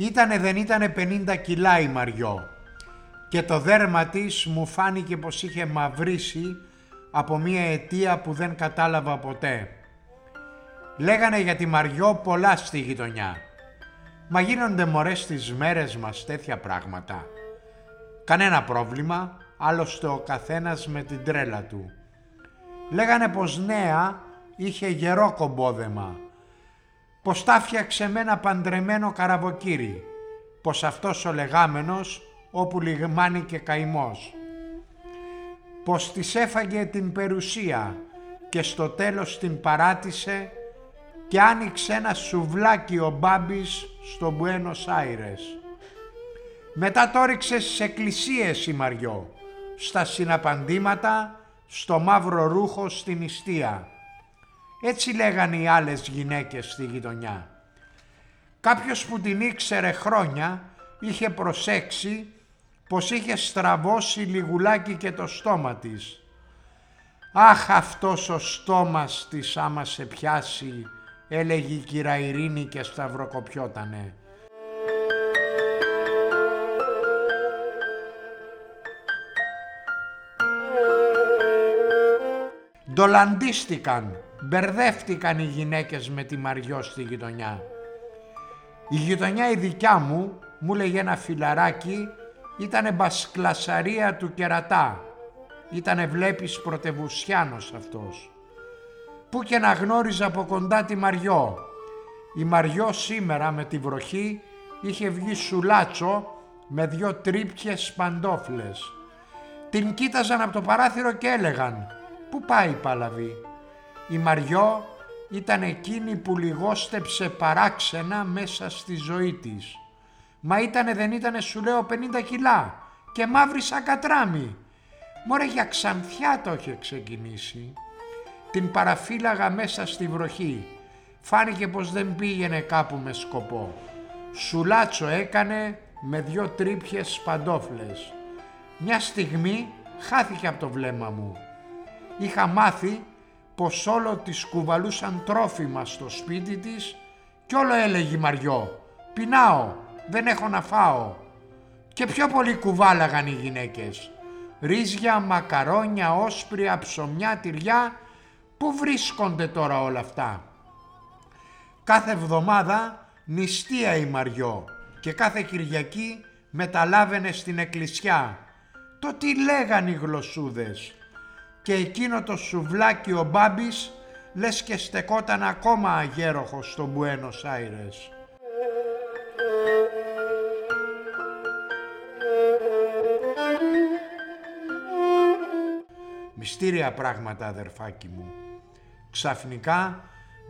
Ήτανε δεν ήτανε 50 κιλά η Μαριό και το δέρμα της μου φάνηκε πως είχε μαυρίσει από μια αιτία που δεν κατάλαβα ποτέ. Λέγανε για τη Μαριό πολλά στη γειτονιά. Μα γίνονται μωρές στις μέρες μας τέτοια πράγματα. Κανένα πρόβλημα, άλλωστε ο καθένας με την τρέλα του. Λέγανε πως νέα είχε γερό κομπόδεμα, πως τα φτιάξε με ένα παντρεμένο καραβοκύρι, πως αυτός ο λεγάμενος όπου λιγμάνει και καημός, πως της έφαγε την περουσία και στο τέλος την παράτησε και άνοιξε ένα σουβλάκι ο Μπάμπης στο Μπουένος Άιρες. Μετά το ρίξε στις εκκλησίες η Μαριό, στα συναπαντήματα, στο μαύρο ρούχο στην νηστεία. Έτσι λέγανε οι άλλες γυναίκες στη γειτονιά. Κάποιος που την ήξερε χρόνια είχε προσέξει πως είχε στραβώσει λιγουλάκι και το στόμα της. «Αχ αυτός ο στόμας της άμα σε πιάσει», έλεγε η κυρα Ειρήνη και σταυροκοπιότανε. Ντολαντίστηκαν, μπερδεύτηκαν οι γυναίκες με τη Μαριό στη γειτονιά. Η γειτονιά η δικιά μου, μου λέγε ένα φιλαράκι, ήτανε μπασκλασαρία του κερατά. Ήτανε βλέπεις πρωτεβουσιάνος αυτός. Πού και να γνώριζα από κοντά τη Μαριό. Η Μαριό σήμερα με τη βροχή είχε βγει σουλάτσο με δυο τρίπιες παντόφλες. Την κοίταζαν από το παράθυρο και έλεγαν «Πού πάει η Παλαβή» Η Μαριό ήταν εκείνη που λιγόστεψε παράξενα μέσα στη ζωή της. Μα ήτανε δεν ήτανε σου λέω 50 κιλά και μαύρη σαν κατράμι. Μωρέ για ξανθιά το είχε ξεκινήσει. Την παραφύλαγα μέσα στη βροχή. Φάνηκε πως δεν πήγαινε κάπου με σκοπό. Σουλάτσο έκανε με δυο τρίπιες παντόφλες. Μια στιγμή χάθηκε από το βλέμμα μου. Είχα μάθει πως όλο της κουβαλούσαν τρόφιμα στο σπίτι της κι όλο έλεγε η Μαριό «Πεινάω, δεν έχω να φάω». Και πιο πολύ κουβάλαγαν οι γυναίκες. Ρύζια, μακαρόνια, όσπρια, ψωμιά, τυριά. Πού βρίσκονται τώρα όλα αυτά; Κάθε εβδομάδα νηστεία η Μαριό και κάθε Κυριακή μεταλάβαινε στην εκκλησιά. Το τι λέγαν οι γλωσσούδες; Και εκείνο το σουβλάκι ο Μπάμπης λες και στεκόταν ακόμα αγέροχος στο Μπουένος Άιρες. Μυστήρια πράγματα αδερφάκι μου. Ξαφνικά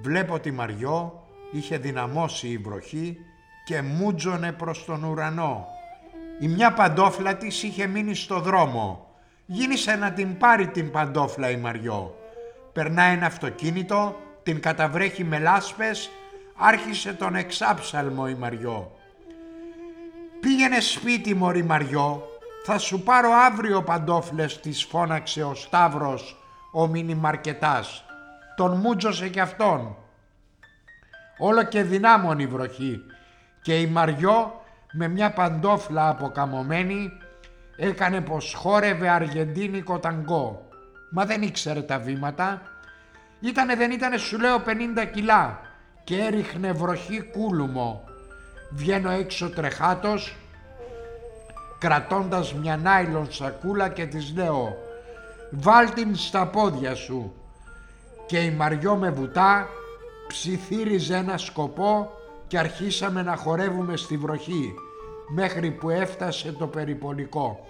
βλέπω τη Μαριό είχε δυναμώσει η βροχή και μούτζωνε προς τον ουρανό. Η μια παντόφλα της είχε μείνει στο δρόμο Γίνησε να την πάρει την παντόφλα η Μαριό. Περνάει ένα αυτοκίνητο, την καταβρέχει με λάσπες, άρχισε τον εξάψαλμο η Μαριό. «Πήγαινε σπίτι μωρή Μαριό, θα σου πάρω αύριο παντόφλες» της φώναξε ο Σταύρος, ο μινιμαρκετάς. Τον μούτζωσε κι αυτόν. Όλο και δυνάμωνη βροχή και η Μαριό με μια παντόφλα αποκαμωμένη έκανε πως χόρευε αργεντίνικο ταγκό. Μα δεν ήξερε τα βήματα. Ήτανε δεν ήτανε σου λέω 50 κιλά και έριχνε βροχή κούλουμο. Βγαίνω έξω τρεχάτος κρατώντας μια νάιλον σακούλα και της λέω «Βάλ την στα πόδια σου» και η Μαριό με βουτά ψιθύριζε ένα σκοπό και αρχίσαμε να χορεύουμε στη βροχή μέχρι που έφτασε το περιπολικό.